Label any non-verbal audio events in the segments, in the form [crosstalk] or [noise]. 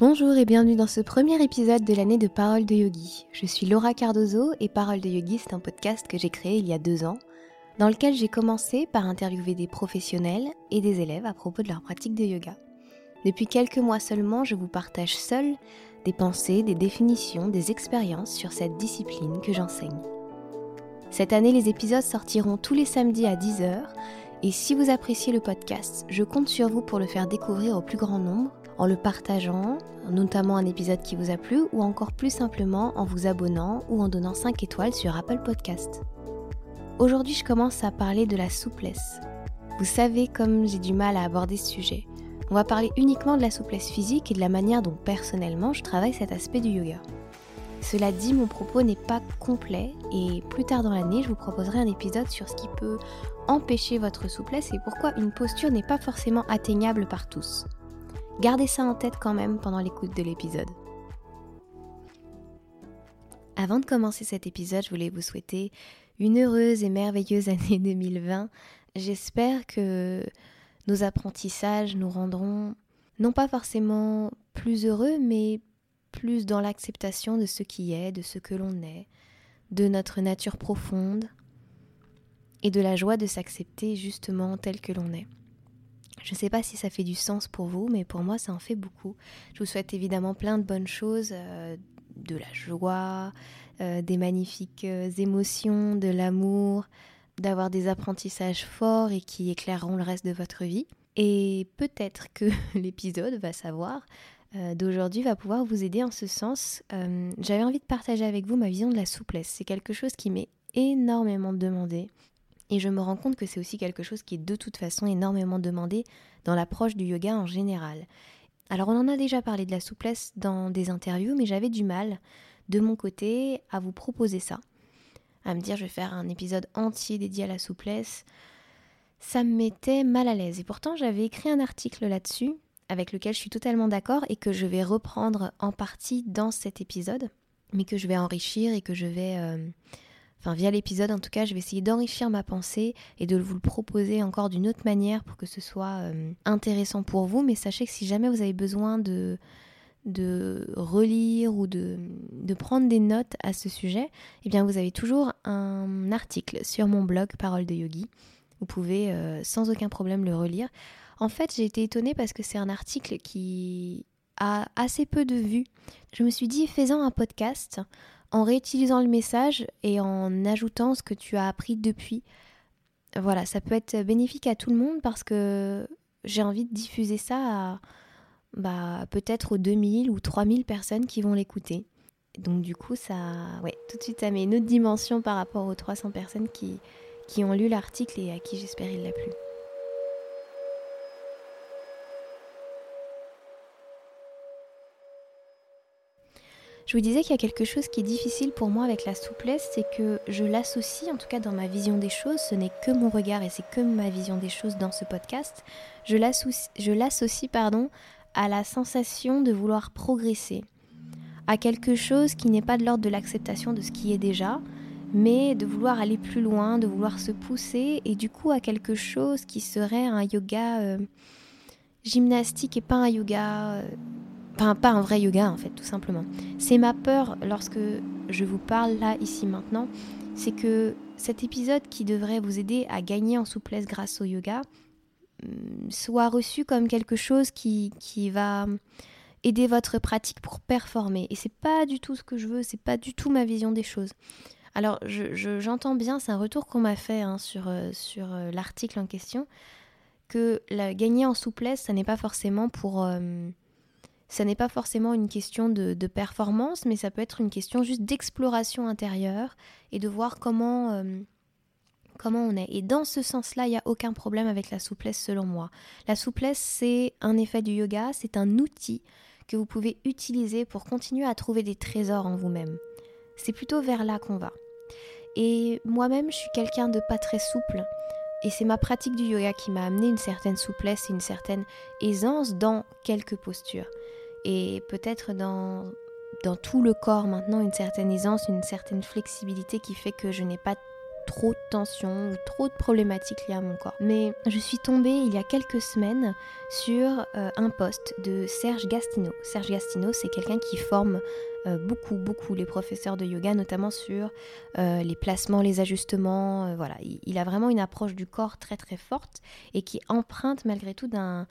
Bonjour et bienvenue dans ce premier épisode de l'année de Parole de Yogi. Je suis Laura Cardozo et Parole de Yogi, c'est un podcast que j'ai créé il y a deux ans, dans lequel j'ai commencé par interviewer des professionnels et des élèves à propos de leur pratique de yoga. Depuis quelques mois seulement, je vous partage seul des pensées, des définitions, des expériences sur cette discipline que j'enseigne. Cette année, les épisodes sortiront tous les samedis à 10h et si vous appréciez le podcast, je compte sur vous pour le faire découvrir au plus grand nombre en le partageant, notamment un épisode qui vous a plu, ou encore plus simplement en vous abonnant ou en donnant 5 étoiles sur Apple Podcast. Aujourd'hui, je commence à parler de la souplesse. Vous savez comme j'ai du mal à aborder ce sujet. On va parler uniquement de la souplesse physique et de la manière dont personnellement je travaille cet aspect du yoga. Cela dit, mon propos n'est pas complet et plus tard dans l'année, je vous proposerai un épisode sur ce qui peut empêcher votre souplesse et pourquoi une posture n'est pas forcément atteignable par tous. Gardez ça en tête quand même pendant l'écoute de l'épisode. Avant de commencer cet épisode, je voulais vous souhaiter une heureuse et merveilleuse [laughs] année 2020. J'espère que nos apprentissages nous rendront non pas forcément plus heureux, mais plus dans l'acceptation de ce qui est, de ce que l'on est, de notre nature profonde et de la joie de s'accepter justement tel que l'on est. Je ne sais pas si ça fait du sens pour vous, mais pour moi, ça en fait beaucoup. Je vous souhaite évidemment plein de bonnes choses, euh, de la joie, euh, des magnifiques euh, émotions, de l'amour, d'avoir des apprentissages forts et qui éclaireront le reste de votre vie. Et peut-être que [laughs] l'épisode, va savoir, d'aujourd'hui va pouvoir vous aider en ce sens. J'avais envie de partager avec vous ma vision de la souplesse. C'est quelque chose qui m'est énormément demandé et je me rends compte que c'est aussi quelque chose qui est de toute façon énormément demandé dans l'approche du yoga en général. Alors on en a déjà parlé de la souplesse dans des interviews, mais j'avais du mal de mon côté à vous proposer ça. À me dire je vais faire un épisode entier dédié à la souplesse. Ça me mettait mal à l'aise. Et pourtant j'avais écrit un article là-dessus avec lequel je suis totalement d'accord et que je vais reprendre en partie dans cet épisode, mais que je vais enrichir et que je vais... Euh, enfin via l'épisode en tout cas, je vais essayer d'enrichir ma pensée et de vous le proposer encore d'une autre manière pour que ce soit euh, intéressant pour vous. Mais sachez que si jamais vous avez besoin de, relire ou de, de, prendre des notes à ce sujet, eh bien vous avez toujours un article sur mon blog Parole de Yogi. Vous pouvez euh, sans aucun problème le relire. En fait, j'ai été étonnée parce que c'est un article qui a assez peu de vues. Je me suis dit, faisant un podcast, en réutilisant le message et en ajoutant ce que tu as appris depuis. Voilà, ça peut être bénéfique à tout le monde parce que j'ai envie de diffuser ça à bah, peut-être aux 2000 ou 3000 personnes qui vont l'écouter. Donc du coup, ça, ouais, tout de suite, ça met une autre dimension par rapport aux 300 personnes qui, qui ont lu l'article et à qui j'espère il l'a plu. Je vous disais qu'il y a quelque chose qui est difficile pour moi avec la souplesse, c'est que je l'associe, en tout cas dans ma vision des choses, ce n'est que mon regard et c'est que ma vision des choses dans ce podcast, je l'associe à la sensation de vouloir progresser, à quelque chose qui n'est pas de l'ordre de l'acceptation de ce qui est déjà, mais de vouloir aller plus loin, de vouloir se pousser, et du coup à quelque chose qui serait un yoga euh, gymnastique et pas un yoga euh, Enfin, pas un vrai yoga en fait, tout simplement. C'est ma peur lorsque je vous parle là, ici, maintenant, c'est que cet épisode qui devrait vous aider à gagner en souplesse grâce au yoga mm, soit reçu comme quelque chose qui, va aider votre pratique pour performer. Et c'est pas du tout ce que je veux, c'est pas du tout ma vision des choses. Alors j'entends bien, c'est un retour qu'on m'a fait hein, sur, euh, euh, l'article en question, que gagner en souplesse, ça n'est pas forcément pour, euh, ça n'est pas forcément une question de, performance, mais ça peut être une question juste d'exploration intérieure et de voir comment, euh, comment on est. Et dans ce sens-là, il n'y a aucun problème avec la souplesse selon moi. La souplesse, c'est un effet du yoga, c'est un outil que vous pouvez utiliser pour continuer à trouver des trésors en vous-même. C'est plutôt vers là qu'on va. Et moi-même, je suis quelqu'un de pas très souple. Et c'est ma pratique du yoga qui m'a amené une certaine souplesse et une certaine aisance dans quelques postures et peut-être dans, tout le corps maintenant une certaine aisance, une certaine flexibilité qui fait que je n'ai pas trop de tensions ou trop de problématiques liées à mon corps. Mais je suis tombée il y a quelques semaines sur euh, un post de Serge Gastino. Serge Gastino, c'est quelqu'un qui forme euh, beaucoup, beaucoup les professeurs de yoga, notamment sur euh, les placements, les ajustements. voilà, il, a vraiment une approche du corps très très forte et qui emprunte malgré tout d'un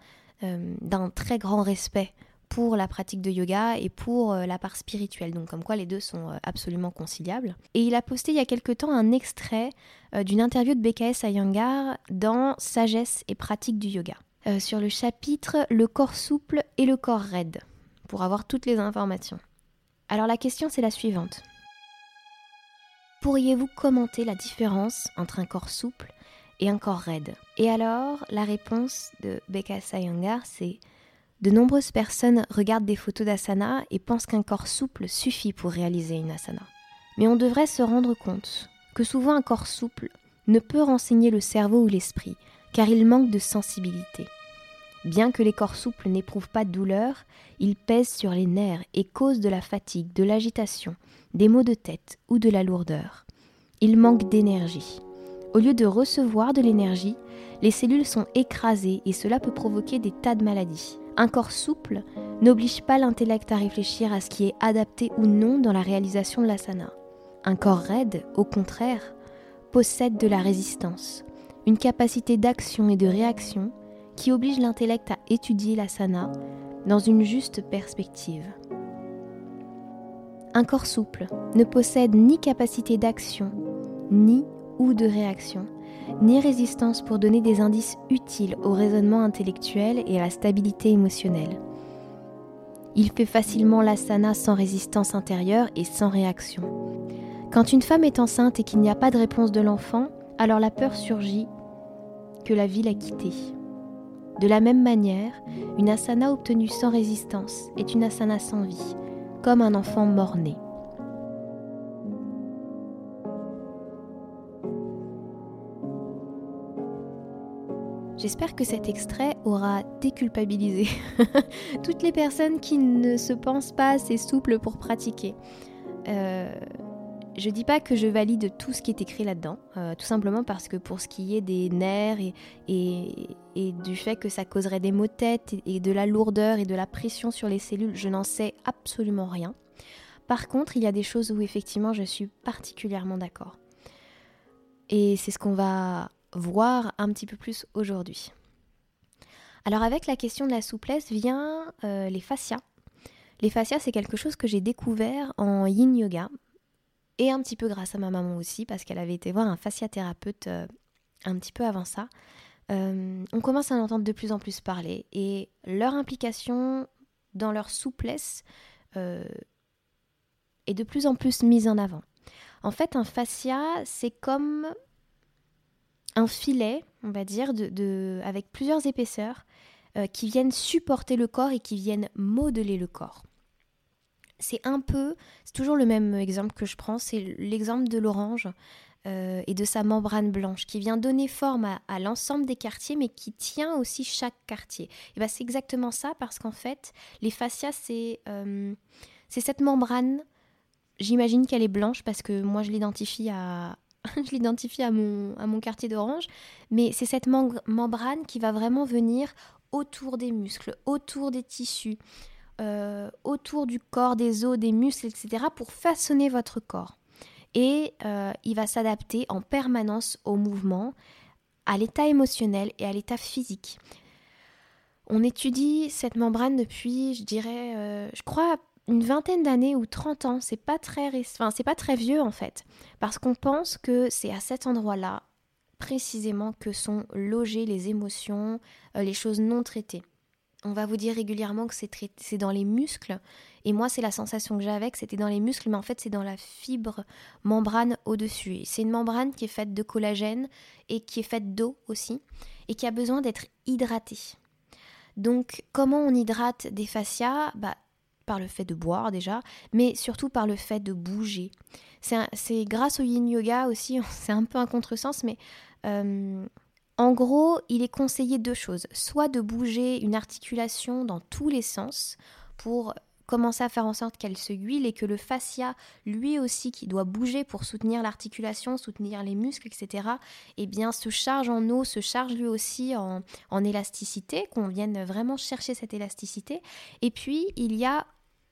très grand respect pour la pratique de yoga et pour euh, la part spirituelle. Donc comme quoi les deux sont euh, absolument conciliables. Et il a posté il y a quelque temps un extrait euh, d'une interview de BKS Iyengar dans Sagesse et pratique du yoga. sur le chapitre Le corps souple et le corps raide, pour avoir toutes les informations. Alors la question c'est la suivante. Pourriez-vous commenter la différence entre un corps souple et un corps raide? Et alors la réponse de BKS Iyengar c'est de nombreuses personnes regardent des photos d'asana et pensent qu'un corps souple suffit pour réaliser une asana. Mais on devrait se rendre compte que souvent un corps souple ne peut renseigner le cerveau ou l'esprit, car il manque de sensibilité. Bien que les corps souples n'éprouvent pas de douleur, ils pèsent sur les nerfs et causent de la fatigue, de l'agitation, des maux de tête ou de la lourdeur. Ils manquent d'énergie. Au lieu de recevoir de l'énergie, les cellules sont écrasées et cela peut provoquer des tas de maladies. Un corps souple n'oblige pas l'intellect à réfléchir à ce qui est adapté ou non dans la réalisation de l'asana. Un corps raide, au contraire, possède de la résistance, une capacité d'action et de réaction qui oblige l'intellect à étudier l'asana dans une juste perspective. Un corps souple ne possède ni capacité d'action, ni ou de réaction, ni résistance pour donner des indices utiles au raisonnement intellectuel et à la stabilité émotionnelle. Il fait facilement l'asana sans résistance intérieure et sans réaction. Quand une femme est enceinte et qu'il n'y a pas de réponse de l'enfant, alors la peur surgit que la vie l'a quittée. De la même manière, une asana obtenue sans résistance est une asana sans vie, comme un enfant mort-né. J'espère que cet extrait aura déculpabilisé [laughs] toutes les personnes qui ne se pensent pas assez souples pour pratiquer. Euh, je dis pas que je valide tout ce qui est écrit là-dedans, euh, tout simplement parce que pour ce qui est des nerfs et, du fait que ça causerait des maux de tête et, de la lourdeur et de la pression sur les cellules, je n'en sais absolument rien. Par contre, il y a des choses où effectivement je suis particulièrement d'accord. Et c'est ce qu'on va voir un petit peu plus aujourd'hui. Alors avec la question de la souplesse vient euh, les fascias. Les fascias, c'est quelque chose que j'ai découvert en yin yoga et un petit peu grâce à ma maman aussi parce qu'elle avait été voir un fasciathérapeute euh, un petit peu avant ça. Euh, on commence à en entendre de plus en plus parler et leur implication dans leur souplesse est de plus en plus mise en avant. En fait, un fascia, c'est comme un filet, on va dire, de, avec plusieurs épaisseurs euh, qui viennent supporter le corps et qui viennent modeler le corps. C'est un peu, c'est toujours le même exemple que je prends, c'est l'exemple de l'orange euh, et de sa membrane blanche qui vient donner forme à, l'ensemble des quartiers mais qui tient aussi chaque quartier. Et ben c'est exactement ça parce qu'en fait, les fascias, c'est euh, c'est cette membrane, j'imagine qu'elle est blanche parce que moi je l'identifie à, [laughs] je l'identifie à mon, quartier d'orange, mais c'est cette membrane qui va vraiment venir autour des muscles, autour des tissus, euh, autour du corps, des os, des muscles, etc., pour façonner votre corps. Et euh, il va s'adapter en permanence au mouvement, à l'état émotionnel et à l'état physique. On étudie cette membrane depuis, je dirais, euh, je crois, une vingtaine d'années ou 30 ans, c'est pas très enfin, c'est pas très vieux en fait, parce qu'on pense que c'est à cet endroit-là précisément que sont logées les émotions, euh, les choses non traitées. On va vous dire régulièrement que c'est dans les muscles, et moi c'est la sensation que j'avais que c'était dans les muscles, mais en fait c'est dans la fibre membrane au-dessus. C'est une membrane qui est faite de collagène et qui est faite d'eau aussi, et qui a besoin d'être hydratée. Donc comment on hydrate des fascias? Bah, par le fait de boire déjà, mais surtout par le fait de bouger. C'est grâce au yin yoga aussi, [laughs] c'est un peu un contresens, mais euh, en gros, il est conseillé deux choses. Soit de bouger une articulation dans tous les sens pour commencer à faire en sorte qu'elle se huile et que le fascia, lui aussi, qui doit bouger pour soutenir l'articulation, soutenir les muscles, etc., eh bien, se charge en eau, se charge lui aussi en, en élasticité, qu'on vienne vraiment chercher cette élasticité. Et puis, il y a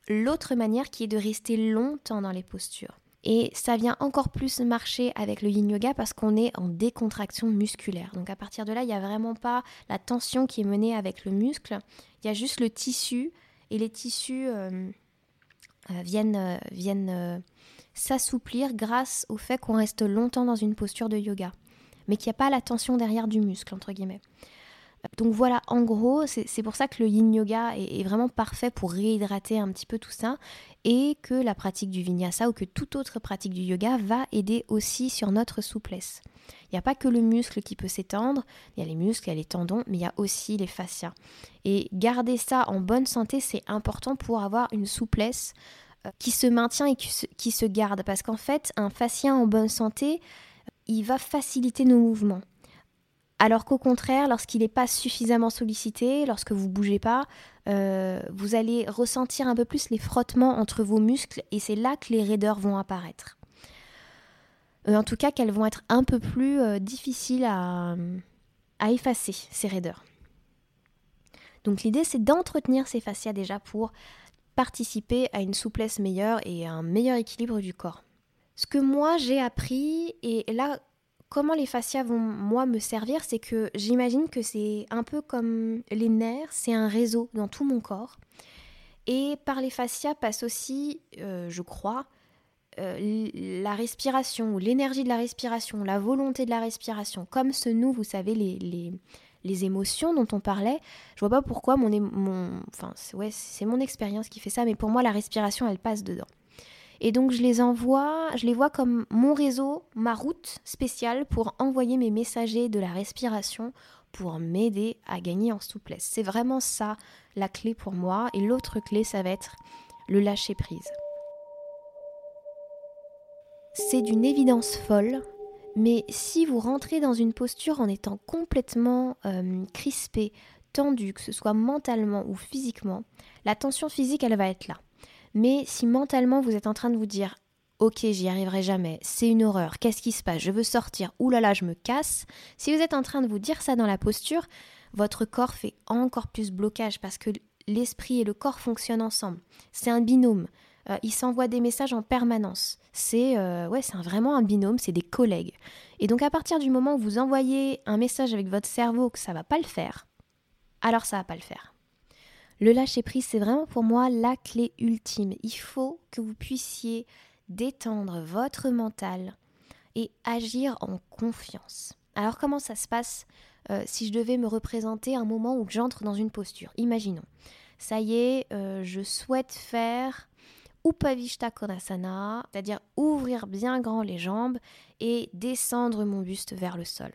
l'autre manière qui est de rester longtemps dans les postures. Et ça vient encore plus marcher avec le yin yoga parce qu'on est en décontraction musculaire. Donc à partir de là, il n'y a vraiment pas la tension qui est menée avec le muscle. Il y a juste le tissu et les tissus euh, euh, viennent, euh, viennent s'assouplir grâce au fait qu'on reste longtemps dans une posture de yoga. Mais qu'il n'y a pas la tension derrière du muscle, entre guillemets. Donc voilà, en gros, c'est pour ça que le yin yoga est, vraiment parfait pour réhydrater un petit peu tout ça et que la pratique du vinyasa ou que toute autre pratique du yoga va aider aussi sur notre souplesse. Il n'y a pas que le muscle qui peut s'étendre, il y a les muscles, il y a les tendons, mais il y a aussi les fascias. Et garder ça en bonne santé, c'est important pour avoir une souplesse euh, qui se maintient et qui se, qui se garde. Parce qu'en fait, un fascia en bonne santé, il va faciliter nos mouvements. Alors qu'au contraire, lorsqu'il n'est pas suffisamment sollicité, lorsque vous bougez pas, euh, vous allez ressentir un peu plus les frottements entre vos muscles et c'est là que les raideurs vont apparaître. Euh, en tout cas, qu'elles vont être un peu plus euh, difficiles à, à effacer, ces raideurs. Donc l'idée, c'est d'entretenir ces fascias déjà pour participer à une souplesse meilleure et à un meilleur équilibre du corps. Ce que moi j'ai appris, et là comment les fascias vont, moi, me servir, c'est que j'imagine que c'est un peu comme les nerfs, c'est un réseau dans tout mon corps. Et par les fascias passe aussi, euh, je crois, euh, la respiration, ou l'énergie de la respiration, la volonté de la respiration. Comme ce nous, vous savez, les, les, les émotions dont on parlait. Je vois pas pourquoi mon, mon enfin, c'est mon expérience qui fait ça, mais pour moi, la respiration, elle passe dedans. Et donc je les envoie, je les vois comme mon réseau, ma route spéciale pour envoyer mes messagers de la respiration pour m'aider à gagner en souplesse. C'est vraiment ça la clé pour moi. Et l'autre clé, ça va être le lâcher prise. C'est d'une évidence folle, mais si vous rentrez dans une posture en étant complètement euh, crispé, tendu, que ce soit mentalement ou physiquement, la tension physique, elle va être là. Mais si mentalement vous êtes en train de vous dire Ok, j'y arriverai jamais, c'est une horreur, qu'est-ce qui se passe, je veux sortir, oulala, je me casse. Si vous êtes en train de vous dire ça dans la posture, votre corps fait encore plus blocage parce que l'esprit et le corps fonctionnent ensemble. C'est un binôme. Euh, ils s'envoient des messages en permanence. C'est euh, ouais, c'est vraiment un binôme, c'est des collègues. Et donc à partir du moment où vous envoyez un message avec votre cerveau que ça va pas le faire, alors ça va pas le faire. Le lâcher-prise, c'est vraiment pour moi la clé ultime. Il faut que vous puissiez détendre votre mental et agir en confiance. Alors comment ça se passe euh, si je devais me représenter un moment où j'entre dans une posture? Imaginons, ça y est, euh, je souhaite faire Upavishta Konasana, c'est-à-dire ouvrir bien grand les jambes et descendre mon buste vers le sol.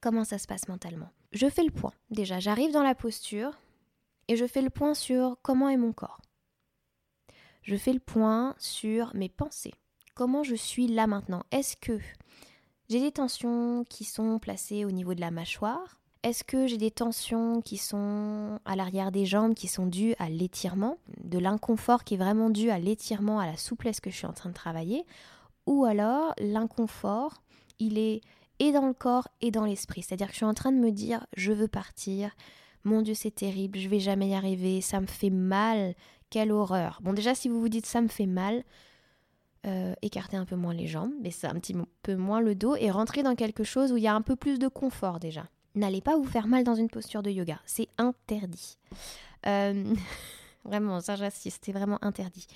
Comment ça se passe mentalement? Je fais le point. Déjà, j'arrive dans la posture, et je fais le point sur comment est mon corps. Je fais le point sur mes pensées. Comment je suis là maintenant? Est-ce que j'ai des tensions qui sont placées au niveau de la mâchoire? Est-ce que j'ai des tensions qui sont à l'arrière des jambes, qui sont dues à l'étirement, de l'inconfort qui est vraiment dû à l'étirement, à la souplesse que je suis en train de travailler? Ou alors l'inconfort, il est et dans le corps et dans l'esprit. C'est-à-dire que je suis en train de me dire, je veux partir, mon Dieu, c'est terrible, je vais jamais y arriver, ça me fait mal, quelle horreur. Bon, déjà, si vous vous dites ça me fait mal, euh, écartez un peu moins les jambes, ça un petit peu moins le dos et rentrez dans quelque chose où il y a un peu plus de confort déjà. N'allez pas vous faire mal dans une posture de yoga, c'est interdit. Euh, [laughs] vraiment, ça j'insiste, c'est vraiment interdit.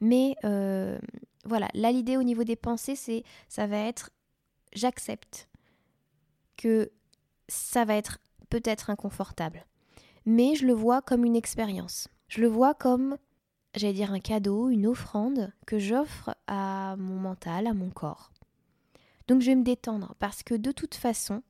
Mais euh, voilà, là l'idée au niveau des pensées, c'est ça va être j'accepte que ça va être peut-être inconfortable mais je le vois comme une expérience. Je le vois comme, j'allais dire, un cadeau, une offrande que j'offre à mon mental, à mon corps. Donc je vais me détendre parce que de toute façon,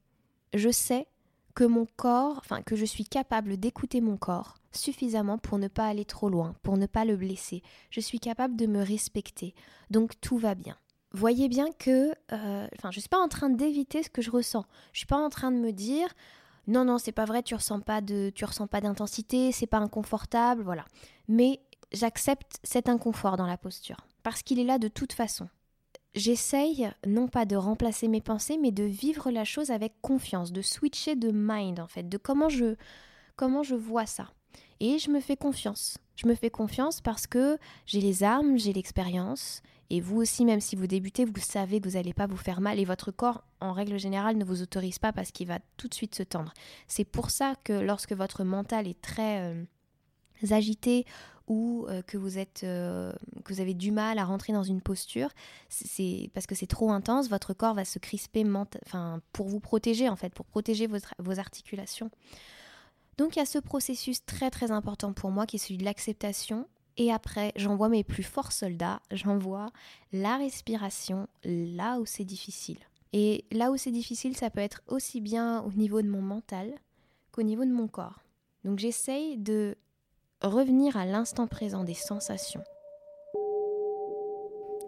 je sais que mon corps, enfin que je suis capable d'écouter mon corps suffisamment pour ne pas aller trop loin, pour ne pas le blesser. Je suis capable de me respecter. Donc tout va bien. Voyez bien que, euh, enfin, je suis pas en train d'éviter ce que je ressens. Je suis pas en train de me dire, non non c'est pas vrai tu ressens pas de tu ressens pas d'intensité c'est pas inconfortable voilà mais j'accepte cet inconfort dans la posture, parce qu'il est là de toute façon. J'essaye non pas de remplacer mes pensées, mais de vivre la chose avec confiance, de switcher de mind en fait, de comment je, comment je vois ça. Et je me fais confiance. Je me fais confiance parce que j'ai les armes, j'ai l'expérience. Et vous aussi, même si vous débutez, vous savez que vous n'allez pas vous faire mal. Et votre corps, en règle générale, ne vous autorise pas parce qu'il va tout de suite se tendre. C'est pour ça que lorsque votre mental est très euh, agité ou euh, que vous êtes euh, que vous avez du mal à rentrer dans une posture, c'est parce que c'est trop intense, votre corps va se crisper enfin pour vous protéger en fait, pour protéger vos articulations. Donc il y a ce processus très très important pour moi qui est celui de l'acceptation. Et après, j'envoie mes plus forts soldats, j'envoie la respiration là où c'est difficile. Et là où c'est difficile, ça peut être aussi bien au niveau de mon mental qu'au niveau de mon corps. Donc j'essaye de revenir à l'instant présent des sensations.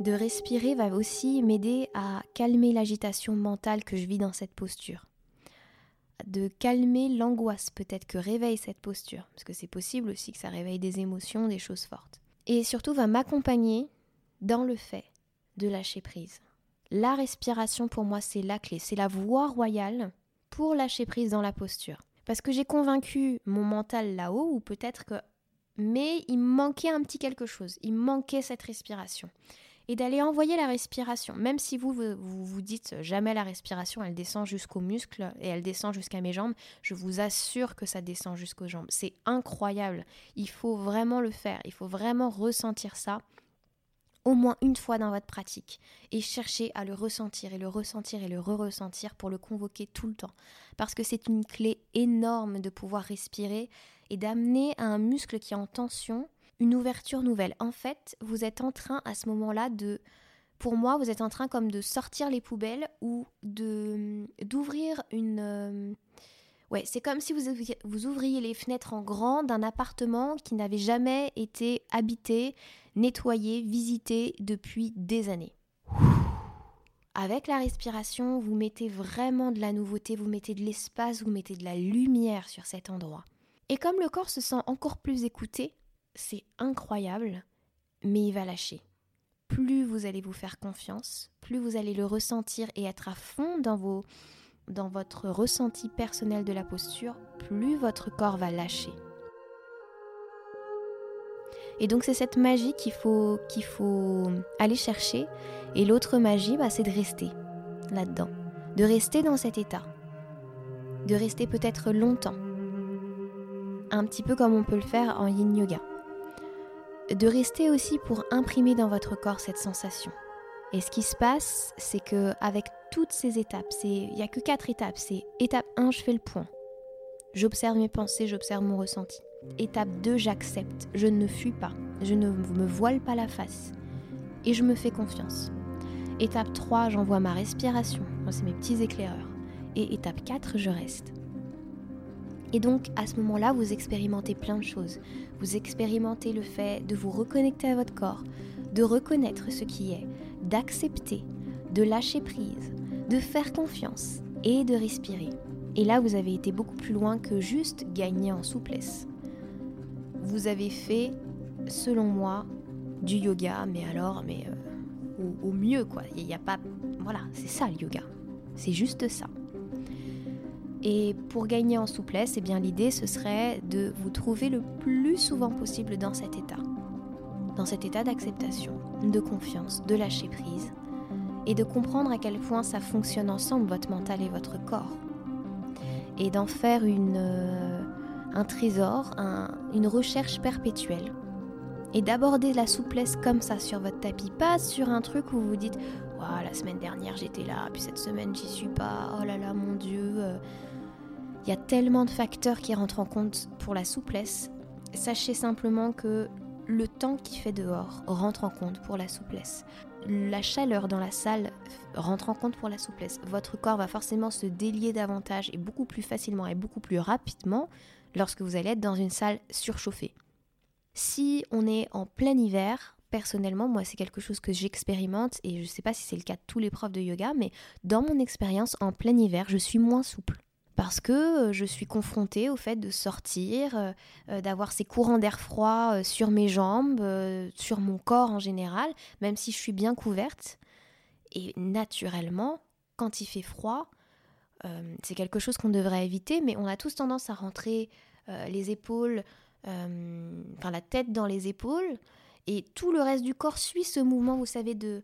De respirer va aussi m'aider à calmer l'agitation mentale que je vis dans cette posture de calmer l'angoisse peut-être que réveille cette posture, parce que c'est possible aussi que ça réveille des émotions, des choses fortes. Et surtout va m'accompagner dans le fait de lâcher prise. La respiration pour moi c'est la clé, c'est la voie royale pour lâcher prise dans la posture. Parce que j'ai convaincu mon mental là-haut, ou peut-être que... Mais il manquait un petit quelque chose, il manquait cette respiration et d'aller envoyer la respiration. Même si vous, vous dites jamais la respiration, elle descend jusqu'aux muscles et elle descend jusqu'à mes jambes, je vous assure que ça descend jusqu'aux jambes. C'est incroyable. Il faut vraiment le faire. Il faut vraiment ressentir ça au moins une fois dans votre pratique et chercher à le ressentir et le ressentir et le re-ressentir pour le convoquer tout le temps. Parce que c'est une clé énorme de pouvoir respirer et d'amener à un muscle qui est en tension une ouverture nouvelle. En fait, vous êtes en train à ce moment-là de pour moi, vous êtes en train comme de sortir les poubelles ou de d'ouvrir une euh, Ouais, c'est comme si vous, vous ouvriez les fenêtres en grand d'un appartement qui n'avait jamais été habité, nettoyé, visité depuis des années. Avec la respiration, vous mettez vraiment de la nouveauté, vous mettez de l'espace, vous mettez de la lumière sur cet endroit. Et comme le corps se sent encore plus écouté, c'est incroyable, mais il va lâcher. Plus vous allez vous faire confiance, plus vous allez le ressentir et être à fond dans, votre ressenti personnel de la posture, plus votre corps va lâcher. Et donc c'est cette magie qu'il faut, qu'il faut aller chercher. Et l'autre magie, bah, c'est de rester là-dedans. De rester dans cet état. De rester peut-être longtemps. Un petit peu comme on peut le faire en yin yoga de rester aussi pour imprimer dans votre corps cette sensation. Et ce qui se passe, c'est que avec toutes ces étapes, il n'y a que quatre étapes. C'est étape 1, je fais le point. J'observe mes pensées, j'observe mon ressenti. Étape 2, j'accepte. Je ne fuis pas. Je ne me voile pas la face. Et je me fais confiance. Étape 3, j'envoie ma respiration. C'est mes petits éclaireurs. Et étape 4, je reste. Et donc à ce moment-là, vous expérimentez plein de choses. Vous expérimentez le fait de vous reconnecter à votre corps, de reconnaître ce qui est, d'accepter, de lâcher prise, de faire confiance et de respirer. Et là, vous avez été beaucoup plus loin que juste gagner en souplesse. Vous avez fait, selon moi, du yoga, mais alors, mais euh, au, mieux, quoi. Il a pas. Voilà, c'est ça le yoga. C'est juste ça. Et pour gagner en souplesse, eh bien l'idée ce serait de vous trouver le plus souvent possible dans cet état. Dans cet état d'acceptation, de confiance, de lâcher prise et de comprendre à quel point ça fonctionne ensemble votre mental et votre corps. Et d'en faire une, euh, un trésor, une recherche perpétuelle. Et d'aborder la souplesse comme ça sur votre tapis, pas sur un truc où vous vous dites la semaine dernière j'étais là, puis cette semaine j'y suis pas, oh là là mon Dieu. Euh, il y a tellement de facteurs qui rentrent en compte pour la souplesse. Sachez simplement que le temps qui fait dehors rentre en compte pour la souplesse. La chaleur dans la salle rentre en compte pour la souplesse. Votre corps va forcément se délier davantage et beaucoup plus facilement et beaucoup plus rapidement lorsque vous allez être dans une salle surchauffée. Si on est en plein hiver, personnellement, moi c'est quelque chose que j'expérimente et je ne sais pas si c'est le cas de tous les profs de yoga, mais dans mon expérience en plein hiver, je suis moins souple parce que je suis confrontée au fait de sortir, d'avoir ces courants d'air froid sur mes jambes, sur mon corps en général, même si je suis bien couverte. Et naturellement, quand il fait froid, c'est quelque chose qu'on devrait éviter, mais on a tous tendance à rentrer les épaules, enfin la tête dans les épaules, et tout le reste du corps suit ce mouvement, vous savez, de,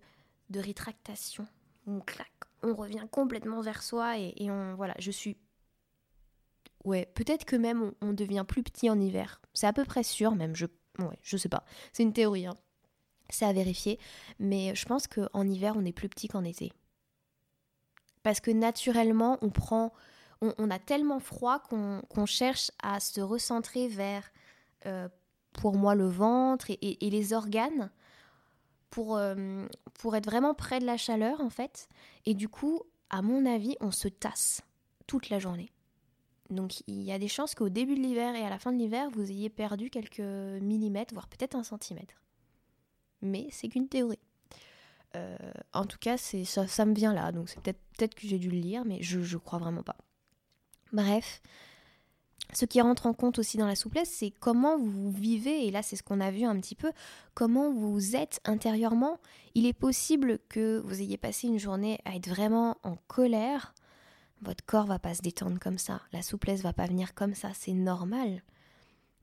de rétractation. On claque, on revient complètement vers soi et, on voilà, je suis ouais, peut-être que même on, devient plus petit en hiver. C'est à peu près sûr, même je ouais, je sais pas. C'est une théorie hein. C'est à vérifier, mais je pense qu'en hiver on est plus petit qu'en été. Parce que naturellement, on prend on, a tellement froid qu'on cherche à se recentrer vers euh, pour moi le ventre et les organes pour, euh, pour être vraiment près de la chaleur en fait. Et du coup, à mon avis, on se tasse toute la journée. Donc il y a des chances qu'au début de l'hiver et à la fin de l'hiver, vous ayez perdu quelques millimètres, voire peut-être un centimètre. Mais c'est qu'une théorie. Euh, en tout cas, c'est ça, me vient là, donc c'est peut-être peut que j'ai dû le lire, mais je, je crois vraiment pas. Bref, ce qui rentre en compte aussi dans la souplesse, c'est comment vous vivez, et là c'est ce qu'on a vu un petit peu, comment vous êtes intérieurement. Il est possible que vous ayez passé une journée à être vraiment en colère. Votre corps va pas se détendre comme ça, la souplesse va pas venir comme ça, c'est normal.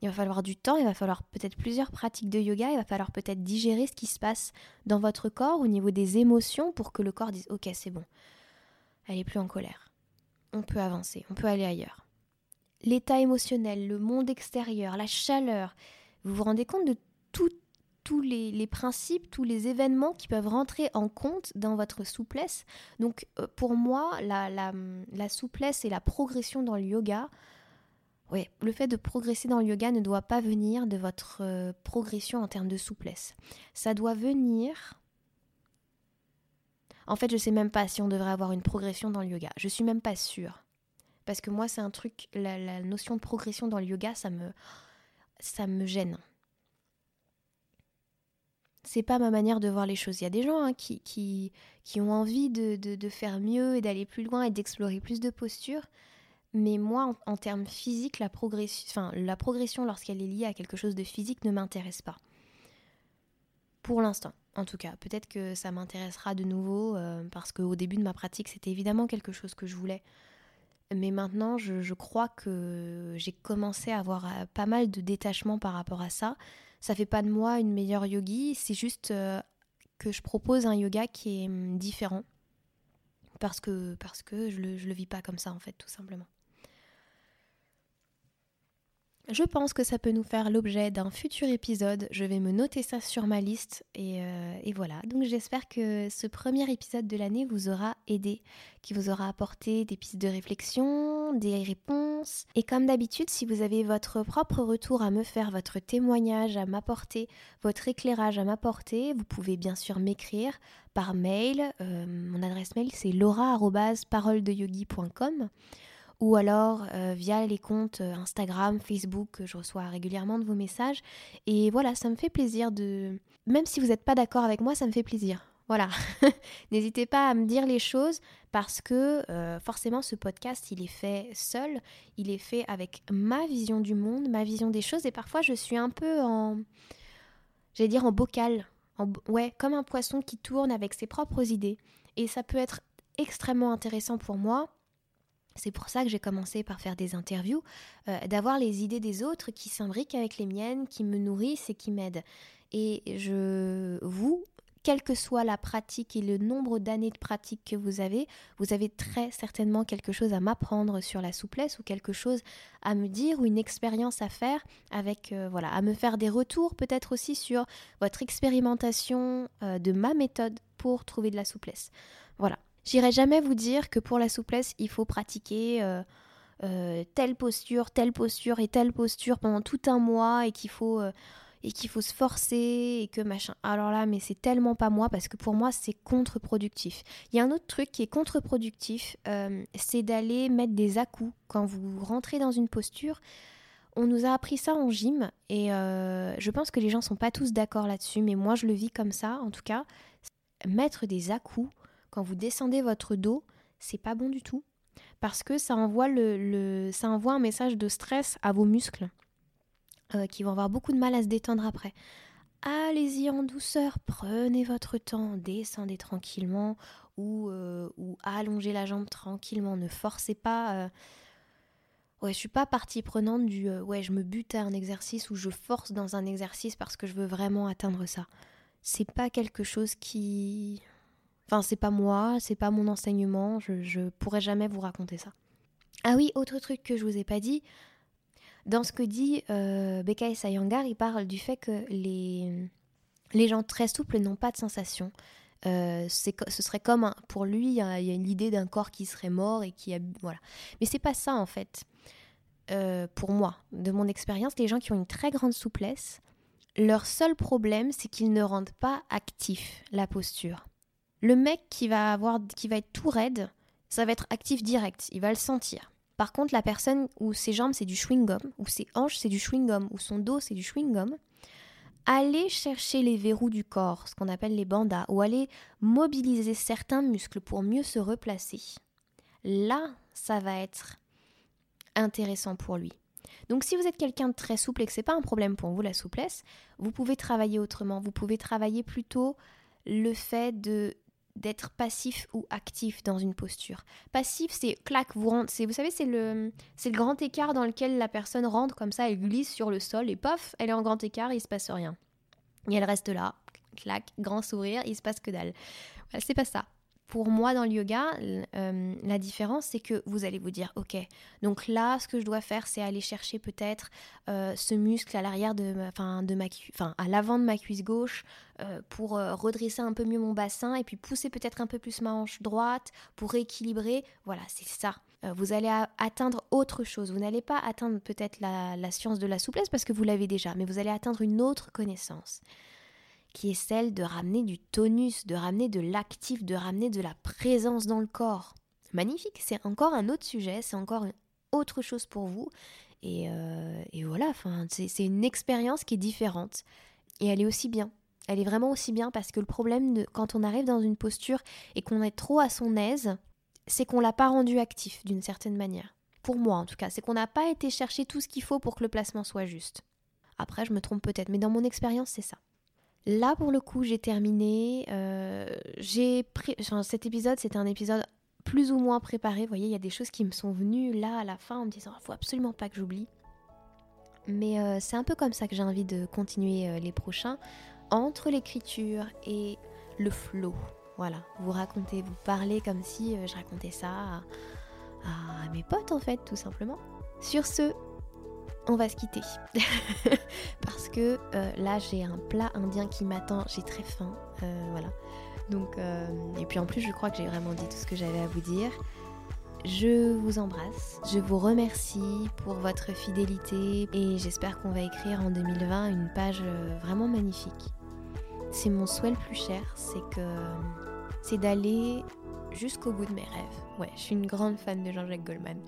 Il va falloir du temps, il va falloir peut-être plusieurs pratiques de yoga, il va falloir peut-être digérer ce qui se passe dans votre corps au niveau des émotions pour que le corps dise ok c'est bon, elle est plus en colère, on peut avancer, on peut aller ailleurs l'état émotionnel, le monde extérieur, la chaleur. Vous vous rendez compte de tous les, principes, tous les événements qui peuvent rentrer en compte dans votre souplesse. Donc euh, pour moi, la, souplesse et la progression dans le yoga, oui, le fait de progresser dans le yoga ne doit pas venir de votre euh, progression en termes de souplesse. Ça doit venir... En fait, je ne sais même pas si on devrait avoir une progression dans le yoga. Je suis même pas sûre. Parce que moi, c'est un truc, la, notion de progression dans le yoga, ça me, ça me gêne. C'est pas ma manière de voir les choses. Il y a des gens hein, qui, ont envie de, faire mieux et d'aller plus loin et d'explorer plus de postures. Mais moi, en, termes physiques, la progression, enfin, la progression lorsqu'elle est liée à quelque chose de physique ne m'intéresse pas. Pour l'instant, en tout cas. Peut-être que ça m'intéressera de nouveau, euh, parce qu'au début de ma pratique, c'était évidemment quelque chose que je voulais. Mais maintenant, je, crois que j'ai commencé à avoir euh, pas mal de détachement par rapport à ça. Ça fait pas de moi une meilleure yogi, c'est juste euh, que je propose un yoga qui est hum, différent. Parce que, parce que je le, je le vis pas comme ça, en fait, tout simplement. Je pense que ça peut nous faire l'objet d'un futur épisode. Je vais me noter ça sur ma liste euh, et, voilà. Donc j'espère que ce premier épisode de l'année vous aura aidé, qui vous aura apporté des pistes de réflexion, des réponses. Et comme d'habitude, si vous avez votre propre retour à me faire, votre témoignage à m'apporter, votre éclairage à m'apporter, vous pouvez bien sûr m'écrire par mail. Euh, mon adresse mail c'est laura@paroledeyogi.com ou alors euh, via les comptes euh, Instagram, Facebook, je reçois régulièrement de vos messages. Et voilà, ça me fait plaisir de... Même si vous n'êtes pas d'accord avec moi, ça me fait plaisir. Voilà, [laughs] n'hésitez pas à me dire les choses parce que euh, forcément ce podcast il est fait seul, il est fait avec ma vision du monde, ma vision des choses. Et parfois je suis un peu en, j'allais dire en bocal, ouais, comme un poisson qui tourne avec ses propres idées. Et ça peut être extrêmement intéressant pour moi c'est pour ça que j'ai commencé par faire des interviews, euh, d'avoir les idées des autres qui s'imbriquent avec les miennes, qui me nourrissent et qui m'aident. Et je, vous, quelle que soit la pratique et le nombre d'années de pratique que vous avez, vous avez très certainement quelque chose à m'apprendre sur la souplesse ou quelque chose à me dire ou une expérience à faire avec, euh, voilà, à me faire des retours peut-être aussi sur votre expérimentation euh, de ma méthode pour trouver de la souplesse. Voilà, J'irai jamais vous dire que pour la souplesse, il faut pratiquer euh, euh, telle posture, telle posture et telle posture pendant tout un mois et qu'il faut euh, faut se forcer et que machin. Alors là, mais c'est tellement pas moi parce que pour moi c'est contre-productif. Il y a un autre truc qui est contre-productif, c'est d'aller mettre des à quand vous rentrez dans une posture. On nous a appris ça en gym et je pense que les gens sont pas tous d'accord là-dessus, mais moi je le vis comme ça en tout cas. Mettre des à quand vous descendez votre dos, c'est pas bon du tout. parce que ça envoie, le, ça envoie un message de stress à vos muscles euh, qui vont avoir beaucoup de mal à se détendre après. Allez-y en douceur, prenez votre temps, descendez tranquillement ou, euh, ou allongez la jambe tranquillement, ne forcez pas. Euh, ouais, je suis pas partie prenante du ouais, je me bute à un exercice ou je force dans un exercice parce que je veux vraiment atteindre ça. C'est pas quelque chose qui Enfin, c'est pas moi, c'est pas mon enseignement, je, je pourrais jamais vous raconter ça. Ah oui, autre truc que je vous ai pas dit, dans ce que dit euh, Becca Sayangar, il parle du fait que les, les gens très souples n'ont pas de sensation. Euh, ce serait comme pour lui, il y a, l'idée d'un corps qui serait mort et qui a voilà. Mais c'est pas ça en fait. Euh, pour moi, de mon expérience, les gens qui ont une très grande souplesse, leur seul problème, c'est qu'ils ne rendent pas actif la posture. Le mec qui va avoir, qui va être tout raide, ça va être actif direct, il va le sentir. Par contre, la personne où ses jambes c'est du chewing-gum, où ses hanches c'est du chewing-gum, où son dos c'est du chewing-gum, allez chercher les verrous du corps, ce qu'on appelle les bandas, ou aller mobiliser certains muscles pour mieux se replacer. Là, ça va être intéressant pour lui. Donc si vous êtes quelqu'un de très souple et que c'est pas un problème pour vous la souplesse, vous pouvez travailler autrement. Vous pouvez travailler plutôt le fait de d'être passif ou actif dans une posture. Passif, c'est clac, vous rentrez, vous savez, c'est le, c'est le grand écart dans lequel la personne rentre comme ça, elle glisse sur le sol et pof, elle est en grand écart, il se passe rien. Et elle reste là, clac, grand sourire, il se passe que dalle. Voilà, c'est pas ça pour moi dans le yoga, euh, la différence c'est que vous allez vous dire ok, donc là ce que je dois faire c'est aller chercher peut-être euh, ce muscle à l'arrière de, ma, enfin à l'avant de ma cuisse gauche euh, pour redresser un peu mieux mon bassin et puis pousser peut-être un peu plus ma hanche droite pour rééquilibrer. Voilà, c'est ça. vous allez atteindre autre chose. Vous n'allez pas atteindre peut-être la science de la souplesse parce que vous l'avez déjà, mais vous allez atteindre une autre connaissance qui est celle de ramener du tonus, de ramener de l'actif, de ramener de la présence dans le corps. Magnifique, c'est encore un autre sujet, c'est encore autre chose pour vous. Et, euh, voilà, c'est une expérience qui est différente. Et elle est aussi bien. Elle est vraiment aussi bien parce que le problème quand on arrive dans une posture et qu'on est trop à son aise, c'est qu'on l'a pas rendu actif d'une certaine manière. Pour moi en tout cas, c'est qu'on n'a pas été chercher tout ce qu'il faut pour que le placement soit juste. Après, je me trompe peut-être, mais dans mon expérience, c'est ça. Là, pour le coup, j'ai terminé. Euh, j'ai cet épisode, c'était un épisode plus ou moins préparé. Vous voyez, il y a des choses qui me sont venues là à la fin en me disant, il faut absolument pas que j'oublie. Mais euh, c'est un peu comme ça que j'ai envie de continuer euh, les prochains, entre l'écriture et le flow. Voilà, vous racontez, vous parlez comme si je racontais ça à mes potes en fait, tout simplement. Sur ce, on va se quitter. [laughs] Parce que euh, là, j'ai un plat indien qui m'attend, j'ai très faim. Euh, voilà. Donc, euh, et puis en plus, je crois que j'ai vraiment dit tout ce que j'avais à vous dire. Je vous embrasse, je vous remercie pour votre fidélité et j'espère qu'on va écrire en 2020 une page vraiment magnifique. C'est mon souhait le plus cher, c'est que c'est d'aller jusqu'au bout de mes rêves. Ouais, je suis une grande fan de Jean-Jacques Goldman.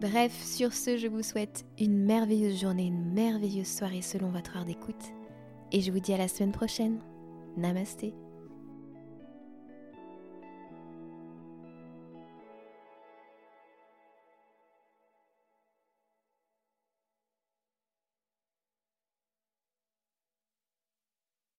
Bref, sur ce, je vous souhaite une merveilleuse journée, une merveilleuse soirée selon votre heure d'écoute. Et je vous dis à la semaine prochaine. Namasté.